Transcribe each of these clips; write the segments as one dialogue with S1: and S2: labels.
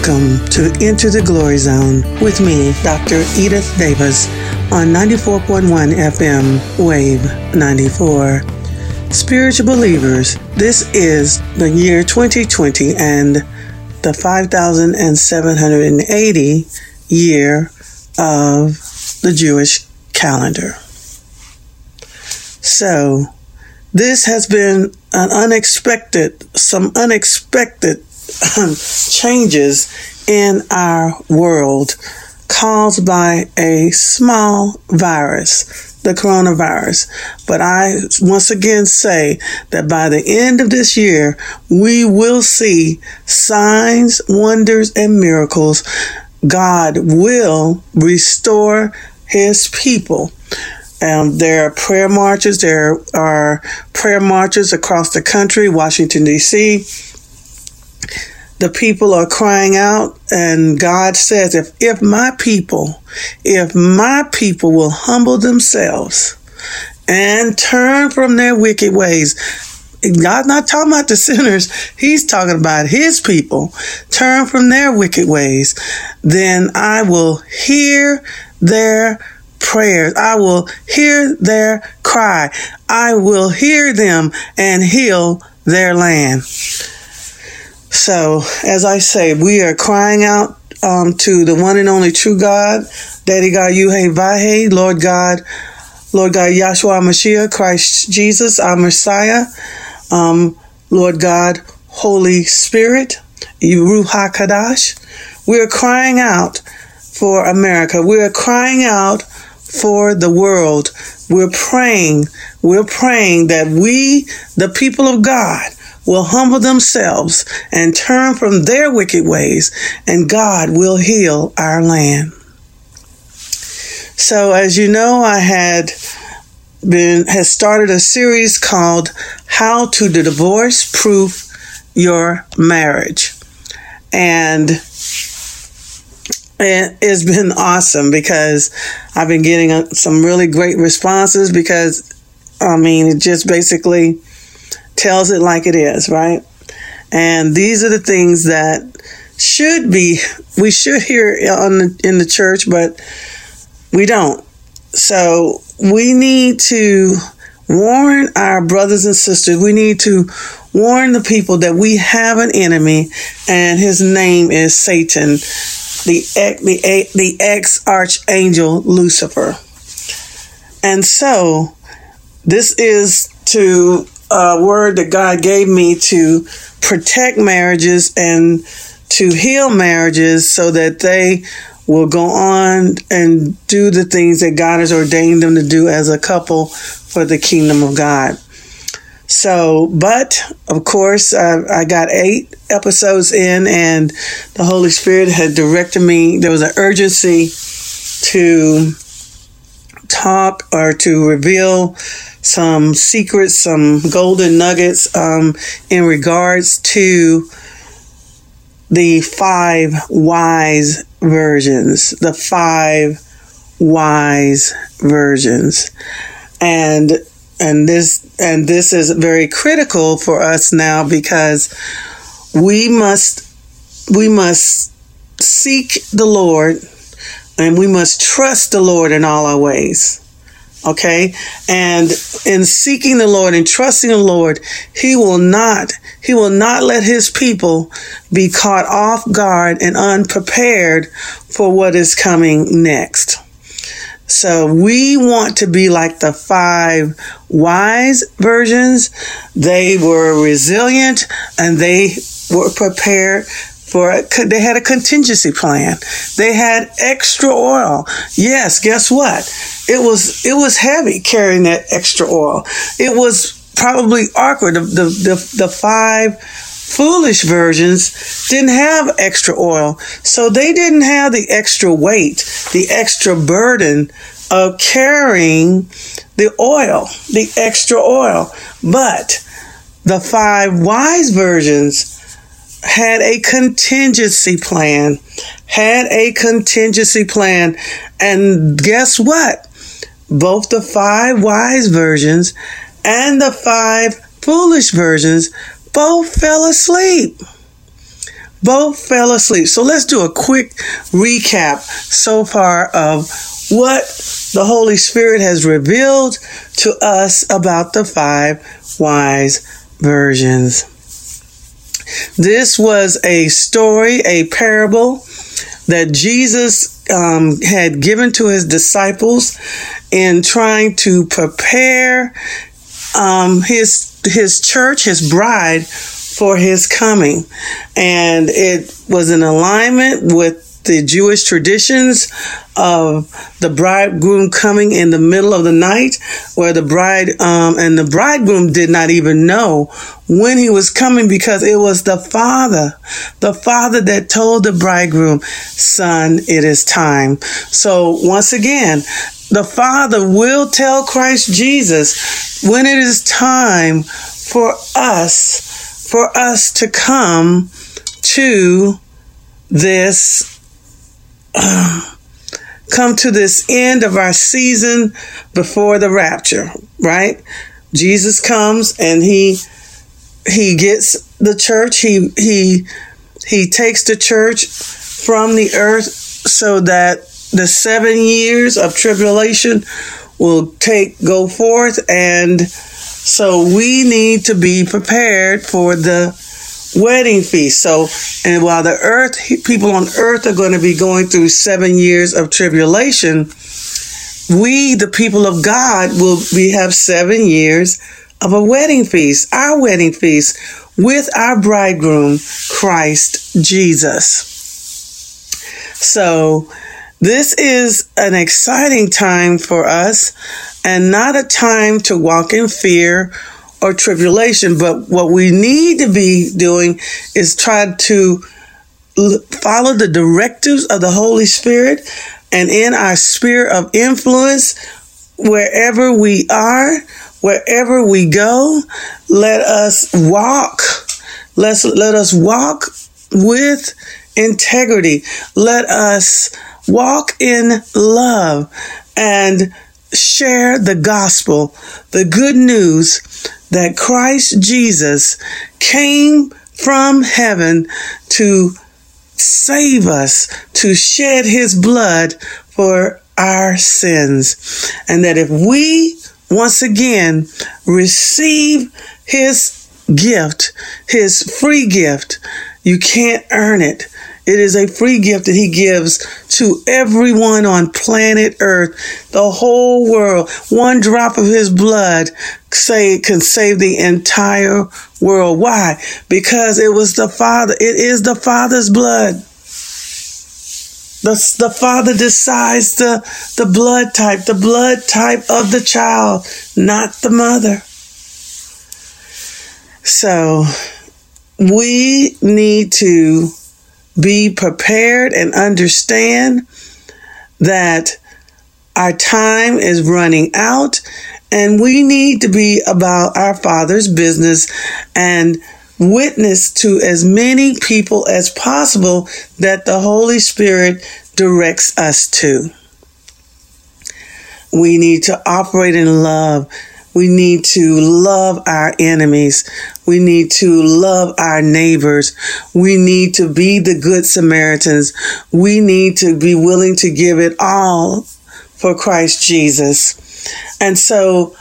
S1: welcome to Into the Glory Zone with me, Dr. Edith Davis, on 94.1 FM Wave 94. Spiritual believers, this is the year 2020 and the 5780 year of the Jewish calendar. So, this has been an unexpected, some unexpected changes in our world caused by a small virus, the coronavirus. But I once again say that by the end of this year, we will see signs, wonders, and miracles. God will restore his people. Um, there are prayer marches. There are prayer marches across the country, Washington, D.C the people are crying out and God says, if, if my people, if my people will humble themselves and turn from their wicked ways, God's not talking about the sinners. He's talking about his people. Turn from their wicked ways. Then I will hear their prayers. I will hear their cry. I will hear them and heal their land. So, as I say, we are crying out um, to the one and only true God, Daddy God, Yuhe Vahe, Lord God, Lord God, Yahshua Mashiach, Christ Jesus, our Messiah, um, Lord God, Holy Spirit, Ruach HaKadosh. We are crying out for America. We are crying out for the world. We're praying, we're praying that we, the people of God, will humble themselves and turn from their wicked ways, and God will heal our land. So, as you know, I had been has started a series called How to Divorce Proof Your Marriage. And it's been awesome because I've been getting uh, some really great responses because I mean, it just basically tells it like it is, right? And these are the things that should be we should hear on the, in the church, but we don't. So we need to warn our brothers and sisters. We need to warn the people that we have an enemy, and his name is Satan, the the the ex archangel Lucifer. And so, this is to a word that God gave me to protect marriages and to heal marriages so that they will go on and do the things that God has ordained them to do as a couple for the kingdom of God. So, but of course, I, I got eight episodes in, and the Holy Spirit had directed me. There was an urgency to talk or to reveal some secrets, some golden nuggets um, in regards to the five wise versions, the five wise versions, and and this and this is very critical for us now because we must we must seek the Lord and we must trust the Lord in all our ways. Okay. And in seeking the Lord and trusting the Lord, he will not, he will not let his people be caught off guard and unprepared for what is coming next. So we want to be like the five wise virgins. They were resilient and they were prepared for they had a contingency plan. They had extra oil. Yes, guess what? It was it was heavy carrying that extra oil. It was probably awkward. The the the, the five foolish versions didn't have extra oil, so they didn't have the extra weight, the extra burden of carrying the oil, the extra oil. But the five wise versions had a contingency plan, had a contingency plan. And guess what? Both the five wise versions and the five foolish versions both fell asleep. both fell asleep. So let's do a quick recap so far of what the Holy Spirit has revealed to us about the five wise virgins. This was a story, a parable that Jesus um, had given to his disciples in trying to prepare um, his his church, his bride, for his coming, and it was in alignment with the Jewish traditions of the bridegroom coming in the middle of the night, where the bride um, and the bridegroom did not even know when he was coming because it was the father, the father that told the bridegroom, son, it is time. So once again, the father will tell Christ Jesus when it is time for us, for us to come to this come to this end of our season before the rapture, right? Jesus comes and he he gets the church. He he he takes the church from the earth so that the 7 years of tribulation will take go forth and so we need to be prepared for the wedding feast. So, and while the earth, people on earth are going to be going through seven years of tribulation, we, the people of God, will be have seven years of a wedding feast, our wedding feast with our bridegroom, Christ Jesus. So, this is an exciting time for us and not a time to walk in fear or tribulation. But what we need to be doing is try to follow the directives of the Holy Spirit and in our sphere of influence, wherever we are, wherever we go, let us walk. Let's let us walk with integrity. Let us walk in love and share the gospel, the good news that Christ Jesus came from heaven to save us, to shed his blood for our sins. And that if we once again receive his gift, his free gift, you can't earn it. It is a free gift that he gives to everyone on planet Earth, the whole world. One drop of his blood say can save the entire world. Why? Because it was the Father. It is the Father's blood. The, the father decides the, the blood type, the blood type of the child, not the mother. So we need to be prepared and understand that our time is running out and we need to be about our Father's business and witness to as many people as possible that the Holy Spirit directs us to. We need to operate in love. We need to love our enemies. We need to love our neighbors. We need to be the good Samaritans. We need to be willing to give it all for Christ Jesus. And so,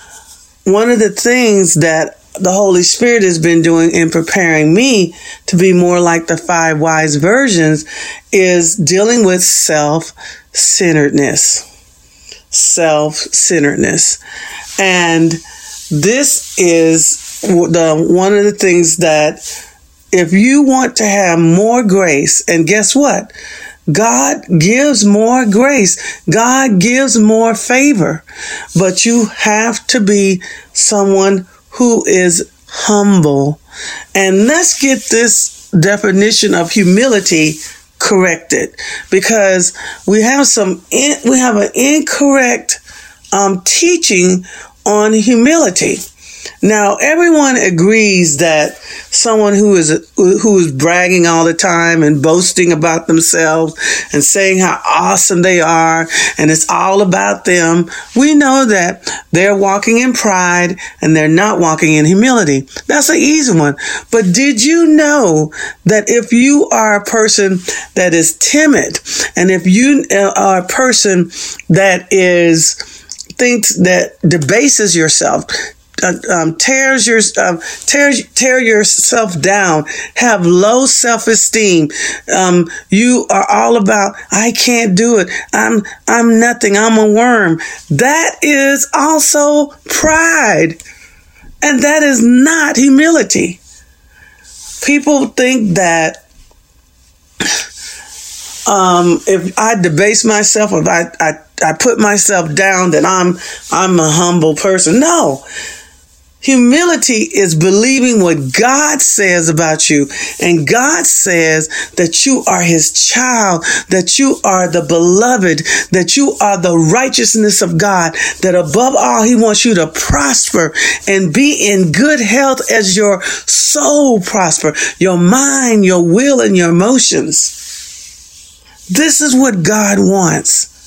S1: one of the things that the Holy Spirit has been doing in preparing me to be more like the five wise virgins is dealing with self centeredness. Self centeredness. And this is the one of the things that if you want to have more grace, and guess what? God gives more grace. God gives more favor. But you have to be someone who is humble. And let's get this definition of humility corrected because we have some we have an incorrect um, teaching on humility. Now, everyone agrees that someone who is who is bragging all the time and boasting about themselves and saying how awesome they are and it's all about them, we know that they're walking in pride and they're not walking in humility. That's an easy one. But did you know that if you are a person that is timid and if you uh, are a person that is thinks that debases yourself, uh, um, tears your um, tear tear yourself down, have low self esteem. Um, you are all about I can't do it. I'm I'm nothing. I'm a worm. That is also pride, and that is not humility. People think that um, if I debase myself, if I, I I put myself down, that I'm I'm a humble person. No, Humility is believing what God says about you. And God says that you are his child, that you are the beloved, that you are the righteousness of God, that above all, he wants you to prosper and be in good health as your soul prosper, your mind, your will, and your emotions. This is what God wants.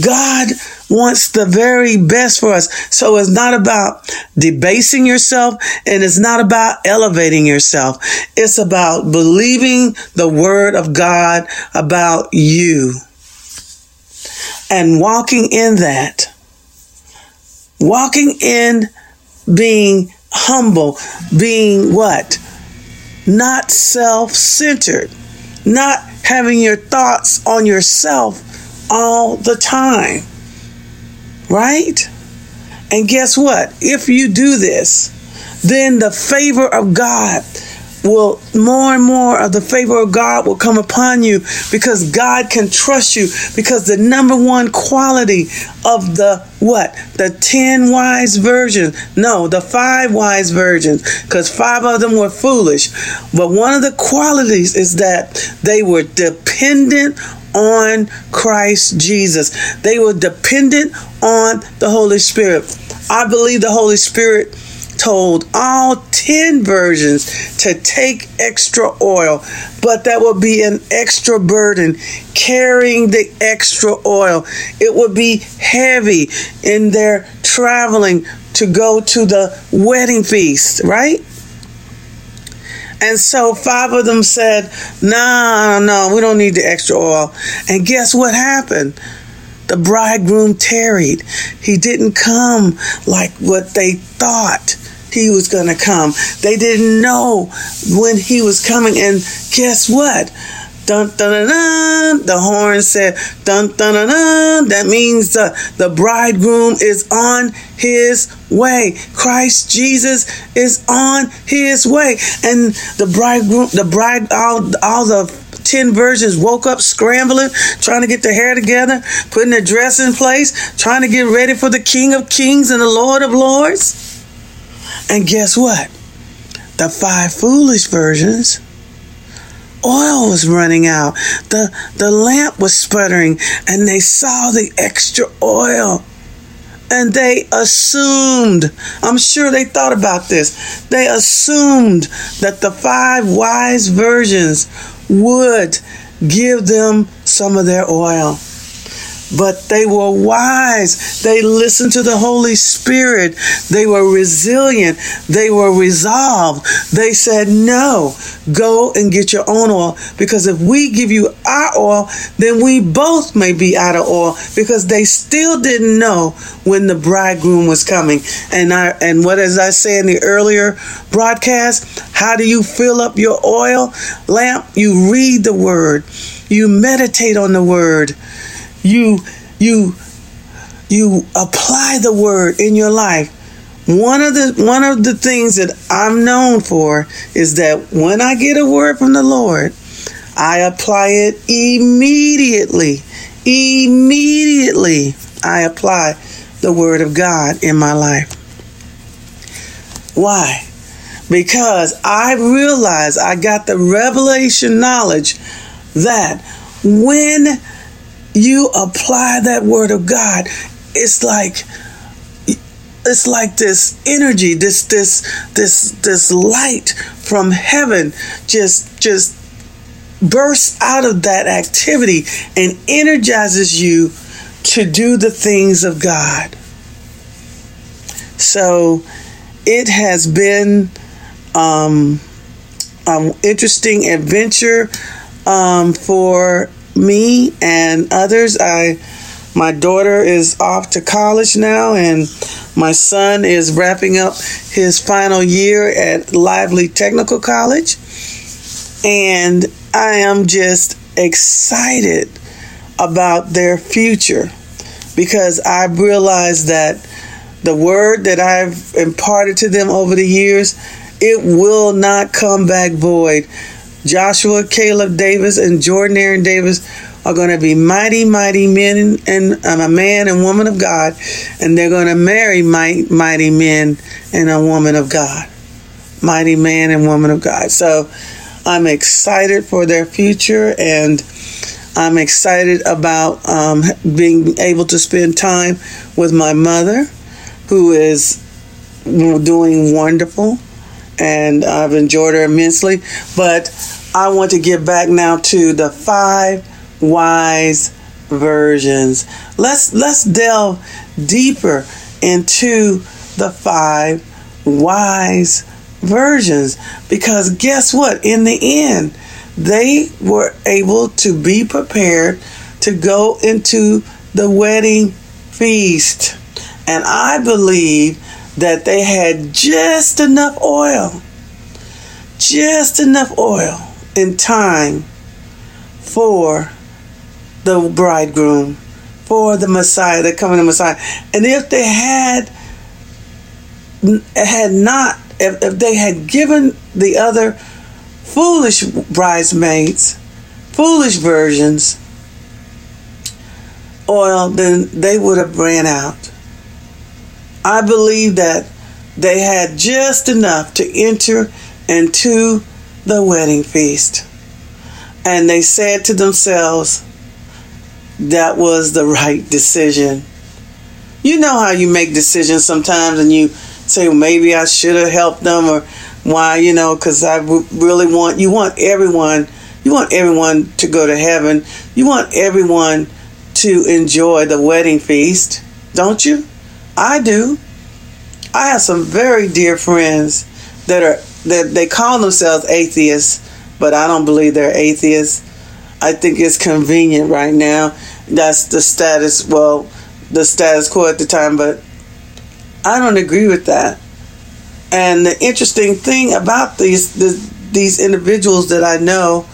S1: God wants the very best for us. So it's not about debasing yourself and it's not about elevating yourself. It's about believing the word of God about you and walking in that. Walking in being humble, being what? Not self centered, not having your thoughts on yourself all the time. Right? And guess what? If you do this, then the favor of God will more and more of the favor of God will come upon you because God can trust you because the number one quality of the what the 10 wise virgins no the five wise virgins because five of them were foolish but one of the qualities is that they were dependent on Christ Jesus. They were dependent on the Holy Spirit. I believe the Holy Spirit told all 10 virgins to take extra oil, but that would be an extra burden carrying the extra oil. It would be heavy in their traveling to go to the wedding feast, right? And so five of them said, No, no, we don't need the extra oil. And guess what happened? The bridegroom tarried. He didn't come like what they thought he was going to come. They didn't know when he was coming. And guess what? Dun, dun, dun, dun. The horn said, dun, dun, dun, dun. That means the, the bridegroom is on his way. Christ Jesus is on his way. And the bridegroom, the bride, all, all the 10 virgins woke up scrambling, trying to get their hair together, putting their dress in place, trying to get ready for the King of Kings and the Lord of Lords. And guess what? The five foolish virgins oil was running out. The, the lamp was sputtering, and they saw the extra oil. And they assumed, I'm sure they thought about this, they assumed that the five wise virgins would give them some of their oil but they were wise. They listened to the Holy Spirit. They were resilient. They were resolved. They said, No, go and get your own oil because if we give you our oil, then we both may be out of oil because they still didn't know when the bridegroom was coming. And I and what as I said in the earlier broadcast, how do you fill up your oil lamp? You read the word. You meditate on the word you you you apply the word in your life one of the one of the things that I'm known for is that when I get a word from the Lord, I apply it immediately. Immediately, I apply the word of God in my life. Why? Because I realize I got the revelation knowledge that when you apply that word of God, it's like it's like this energy, this this this this light from heaven just just bursts out of that activity and energizes you to do the things of God. So it has been um, an interesting adventure um, for me and others. I my daughter is off to college now, and my son is wrapping up his final year at Lively Technical College. And I am just excited about their future because I realize that the word that I've imparted to them over the years, it will not come back void. Joshua, Caleb Davis, and Jordan Aaron Davis are going to be mighty, mighty men and um, a man and woman of God, and they're going to marry mighty, mighty men and a woman of God. Mighty man and woman of God. So I'm excited for their future and I'm excited about um, being able to spend time with my mother, who is doing wonderful, and I've enjoyed her immensely. But I want to get back now to the five wise versions. Let's let's delve deeper into the five wise versions because guess what? In the end, they were able to be prepared to go into the wedding feast. And I believe that they had just enough oil, just enough oil in time for the bridegroom, for the Messiah, the coming Messiah. And if they had had not, if, if they had given the other foolish bridesmaids, foolish virgins, oil, then they would have ran out. I believe that they had just enough to enter into the wedding feast. And they said to themselves, that was the right decision. You know how you make decisions sometimes and you say, well, maybe I should have helped them or why, you know, because I really want, you want everyone, you want everyone to go to heaven. You want everyone to enjoy the wedding feast, don't you? I do. I have some very dear friends that are that they call themselves atheists, but I don't believe they're atheists. I think it's convenient right now. That's the status, well, the status quo at the time, but I don't agree with that. And the interesting thing about these the, these individuals that I know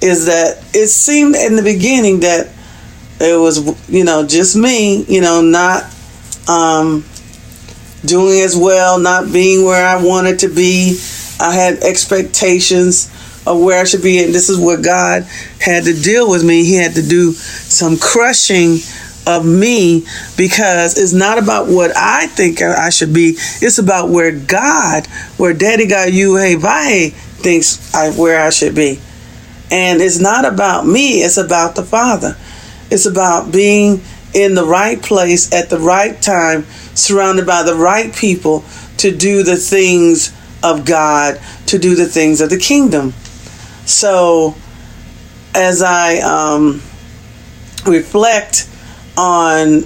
S1: is that it seemed in the beginning that it was you know just me, you know, not um, doing as well, not being where I wanted to be. I had expectations of where I should be. And this is what God had to deal with me. He had to do some crushing of me because it's not about what I think I should be. It's about where God, where Daddy God you hey Vahe thinks I where I should be. And it's not about me, it's about the Father. It's about being in the right place at the right time, surrounded by the right people to do the things of God, to do the things of the kingdom. So, as I um, reflect on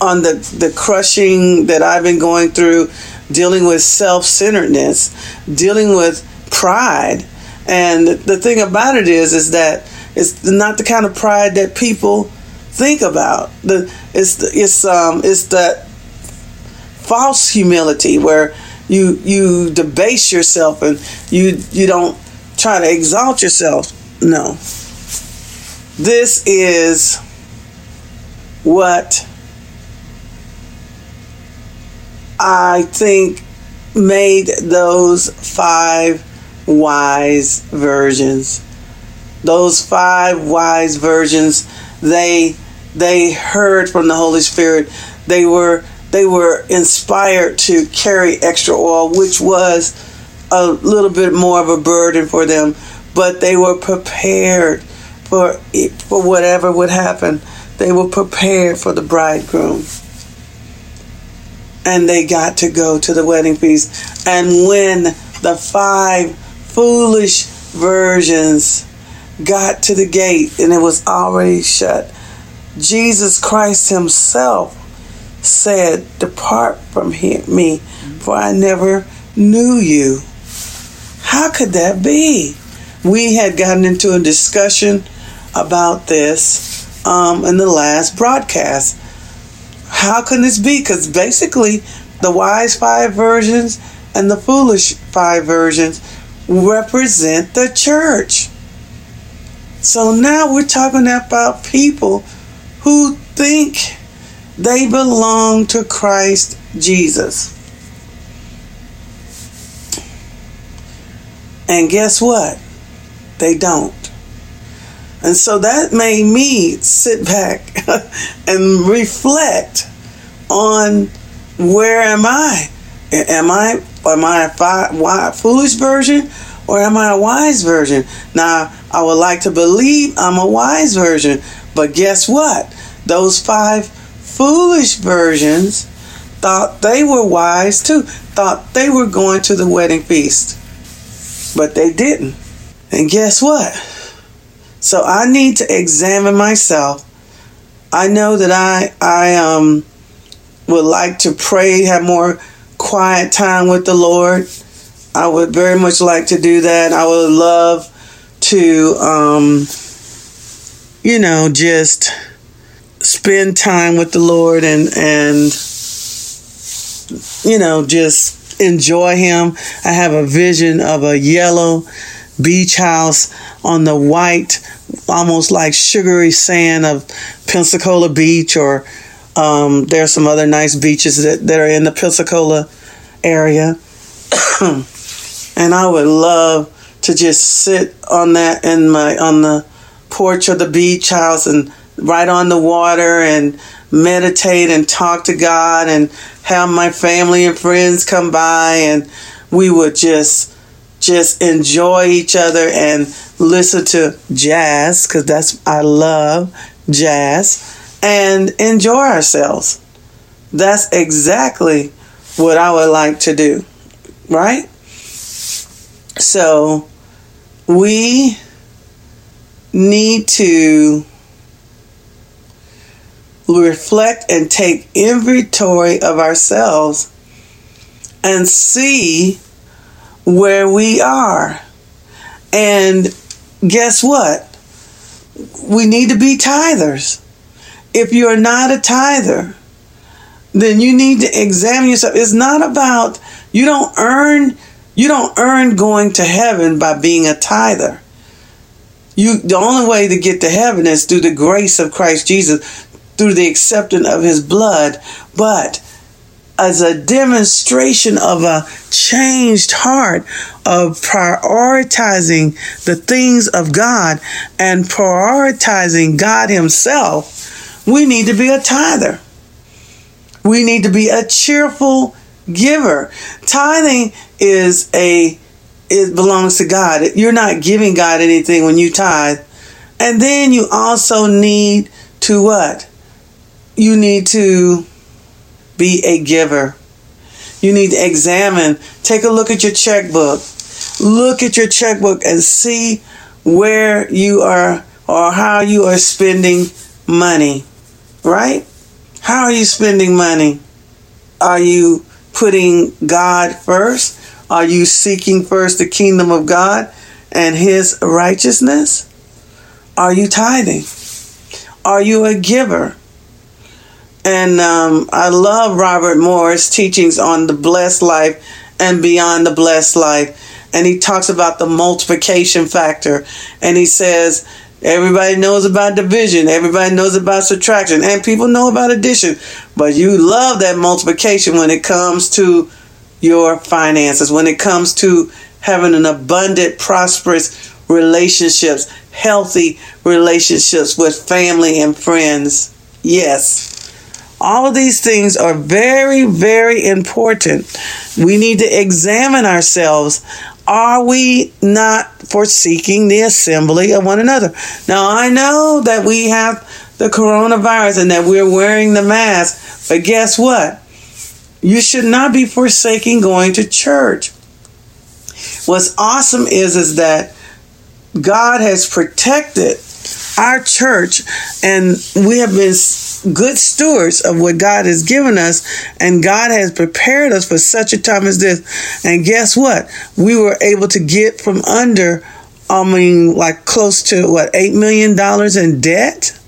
S1: on the the crushing that I've been going through, dealing with self centeredness, dealing with pride, and the thing about it is, is that it's not the kind of pride that people think about. The it's it's um it's that false humility where you you debase yourself and you you don't try to exalt yourself. No. This is what I think made those five wise virgins. Those five wise virgins, they they heard from the Holy Spirit. They were they were inspired to carry extra oil, which was a little bit more of a burden for them, but they were prepared for for whatever would happen. They were prepared for the bridegroom. and they got to go to the wedding feast. And when the five foolish virgins got to the gate and it was already shut, Jesus Christ Himself said, Depart from me, for I never knew you. How could that be? We had gotten into a discussion about this um, in the last broadcast. How can this be? Because basically, the wise five versions and the foolish five versions represent the church. So now we're talking about people who think they belong to Christ Jesus. And guess what? They don't. And so that made me sit back and reflect on where am I? Am I am I a foolish version or am I a wise version? Now, I would like to believe I'm a wise version, but guess what? Those five foolish versions thought they were wise too, thought they were going to the wedding feast, but they didn't. And guess what? So I need to examine myself. I know that I I um would like to pray, have more quiet time with the Lord. I would very much like to do that. I would love to um you know just spend time with the Lord and and you know just enjoy him. I have a vision of a yellow beach house on the white, almost like sugary sand of Pensacola Beach, or um, there's some other nice beaches that, that are in the Pensacola area. and I would love to just sit on that in my on the porch of the beach house and right on the water and meditate and talk to God and have my family and friends come by and we would just just enjoy each other and listen to jazz because that's I love jazz and enjoy ourselves. That's exactly what I would like to do, right? So we need to reflect and take inventory of ourselves and see where we are. And guess what? We need to be tithers. If you're not a tither, then you need to examine yourself. It's not about you don't earn you don't earn going to heaven by being a tither. You the only way to get to heaven is through the grace of Christ Jesus, through the acceptance of his blood. But as a demonstration of a changed heart of prioritizing the things of God and prioritizing God Himself, we need to be a tither. We need to be a cheerful giver. Tithing is a it belongs to God. You're not giving God anything when you tithe. And then you also need to what? You need to be a giver. You need to examine, take a look at your checkbook. Look at your checkbook and see where you are or how you are spending money. Right? How are you spending money? Are you putting God first? Are you seeking first the kingdom of God and his righteousness? Are you tithing? Are you a giver? And um, I love Robert Morris' teachings on the blessed life and beyond the blessed life. And he talks about the multiplication factor. And he says, everybody knows about division, everybody knows about subtraction, and people know about addition. But you love that multiplication when it comes to your finances, when it comes to having an abundant, prosperous relationships, healthy relationships with family and friends. Yes. All of these things are very, very important. We need to examine ourselves. Are we not forsaking the assembly of one another? Now, I know that we have the coronavirus and that we're wearing the mask, but guess what? You should not be forsaking going to church. What's awesome is is that God has protected our church and we have been good stewards of what God has given us and God has prepared us for such a time as this. And guess what? We were able to get from under I mean like close to what 8 million dollars in debt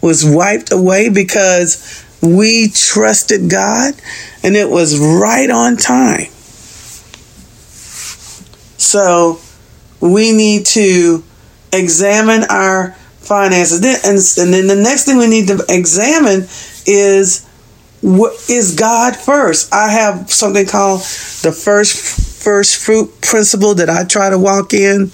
S1: was wiped away because we trusted God and it was right on time. So we need to examine our finances. And, then the next thing we need to examine is what is God first? I have something called the first first fruit principle that I try to walk in,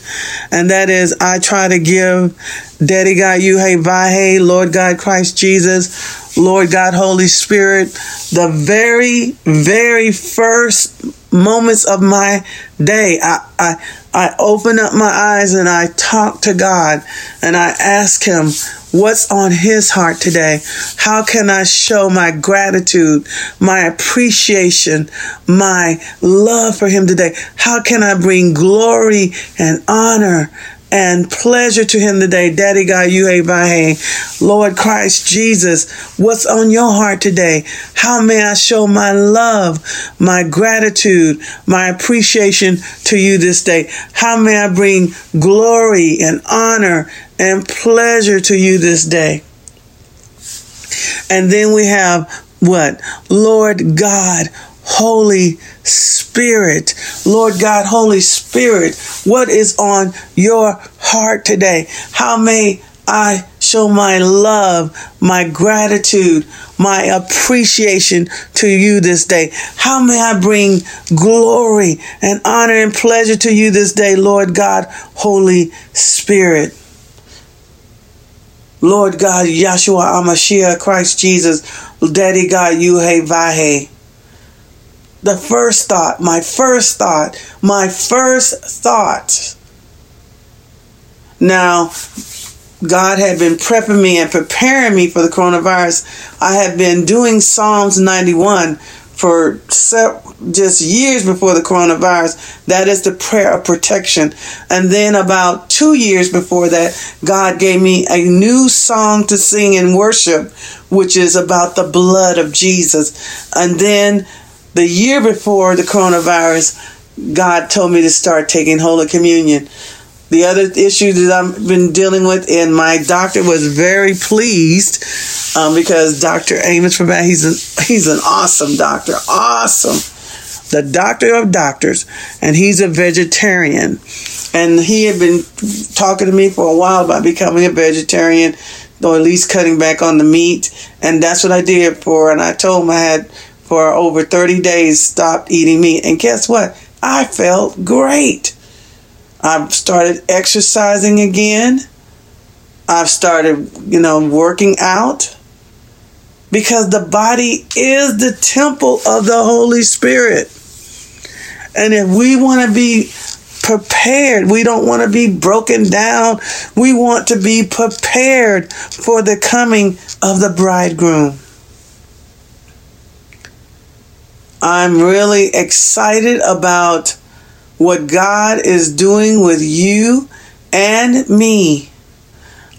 S1: and that is I try to give Daddy God, you hey Vahe, Lord God Christ Jesus, Lord God Holy Spirit, the very, very first moments of my day. I, I I open up my eyes and I talk to God and I ask him what's on his heart today. How can I show my gratitude, my appreciation, my love for him today? How can I bring glory and honor and pleasure to him today. Daddy God, you Vahe. Lord Christ Jesus, what's on your heart today? How may I show my love, my gratitude, my appreciation to you this day? How may I bring glory and honor and pleasure to you this day? And then we have what? Lord God, Holy Spirit. Lord God, Holy Spirit, what is on your heart today? How may I show my love, my gratitude, my appreciation to you this day? How may I bring glory and honor and pleasure to you this day, Lord God, Holy Spirit? Lord God, Yahshua HaMashiach, Christ Jesus, Daddy God, Yuhe Vahe the first thought, my first thought, my first thought. Now, God had been prepping me and preparing me for the coronavirus. I had been doing Psalms 91 for just years before the coronavirus. That is the prayer of protection. And then about two years before that, God gave me a new song to sing in worship, which is about the blood of Jesus. And then the year before the coronavirus, God told me to start taking Holy Communion. The other issue that I've been dealing with, and my doctor was very pleased um, because Dr. Amos Forbat, he's an, he's an awesome doctor, awesome. The doctor of doctors, and he's a vegetarian. And he had been talking to me for a while about becoming a vegetarian, or at least cutting back on the meat. And that's what I did for, and I told him I had for over 30 days stopped eating meat. And guess what? I felt great. I've started exercising again. I've started, you know, working out because the body is the temple of the Holy Spirit. And if we want to be prepared, we don't want to be broken down. We want to be prepared for the coming of the bridegroom. I'm really excited about what God is doing with you and me.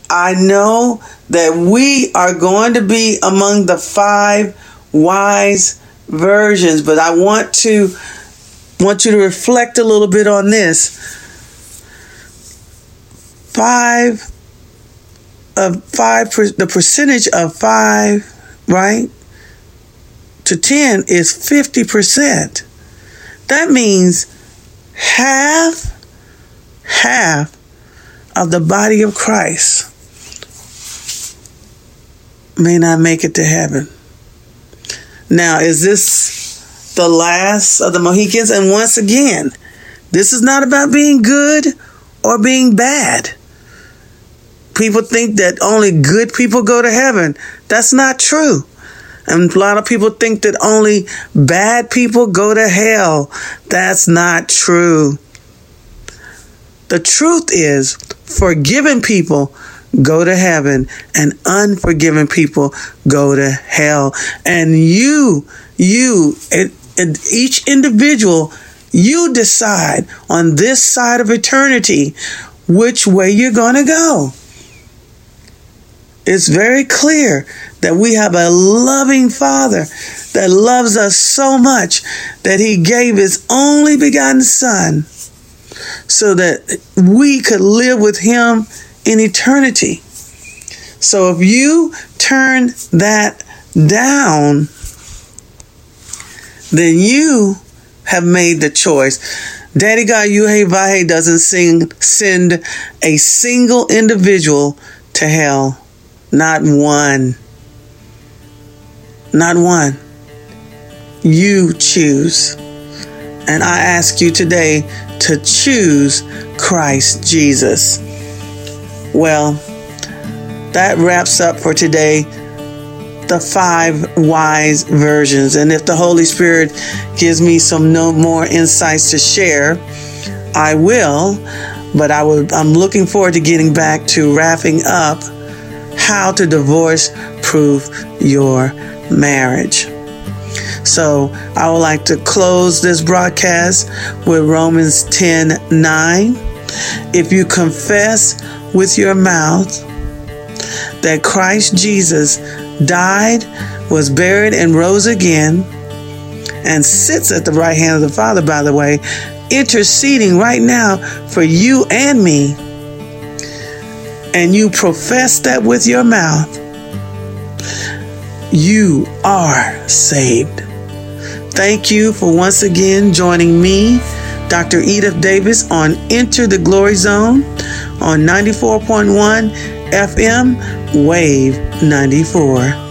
S1: I know that we are going to be among the five wise versions, but I want to want you to reflect a little bit on this. Five of five the percentage of five, right? To 10 is 50%. That means half, half of the body of Christ may not make it to heaven. Now, is this the last of the Mohicans? And once again, this is not about being good or being bad. People think that only good people go to heaven. That's not true. And a lot of people think that only bad people go to hell. That's not true. The truth is, forgiven people go to heaven and unforgiven people go to hell. And you, you, and, each individual, you decide on this side of eternity which way you're going to go. It's very clear that we have a loving Father that loves us so much that He gave His only begotten Son so that we could live with Him in eternity. So if you turn that down, then you have made the choice. Daddy God Yuhe Vahe doesn't sing, send a single individual to hell. Not one. Not one. You choose. And I ask you today to choose Christ Jesus. Well, that wraps up for today the five wise versions. And if the Holy Spirit gives me some no more insights to share, I will. But I will, I'm looking forward to getting back to wrapping up how to divorce proof your marriage. So I would like to close this broadcast with Romans 10 9. If you confess with your mouth that Christ Jesus died, was buried, and rose again, and sits at the right hand of the Father, by the way, interceding right now for you and me and you profess that with your mouth, you are saved. Thank you for once again joining me, Dr. Edith Davis, on Enter the Glory Zone on 94.1 FM, Wave 94.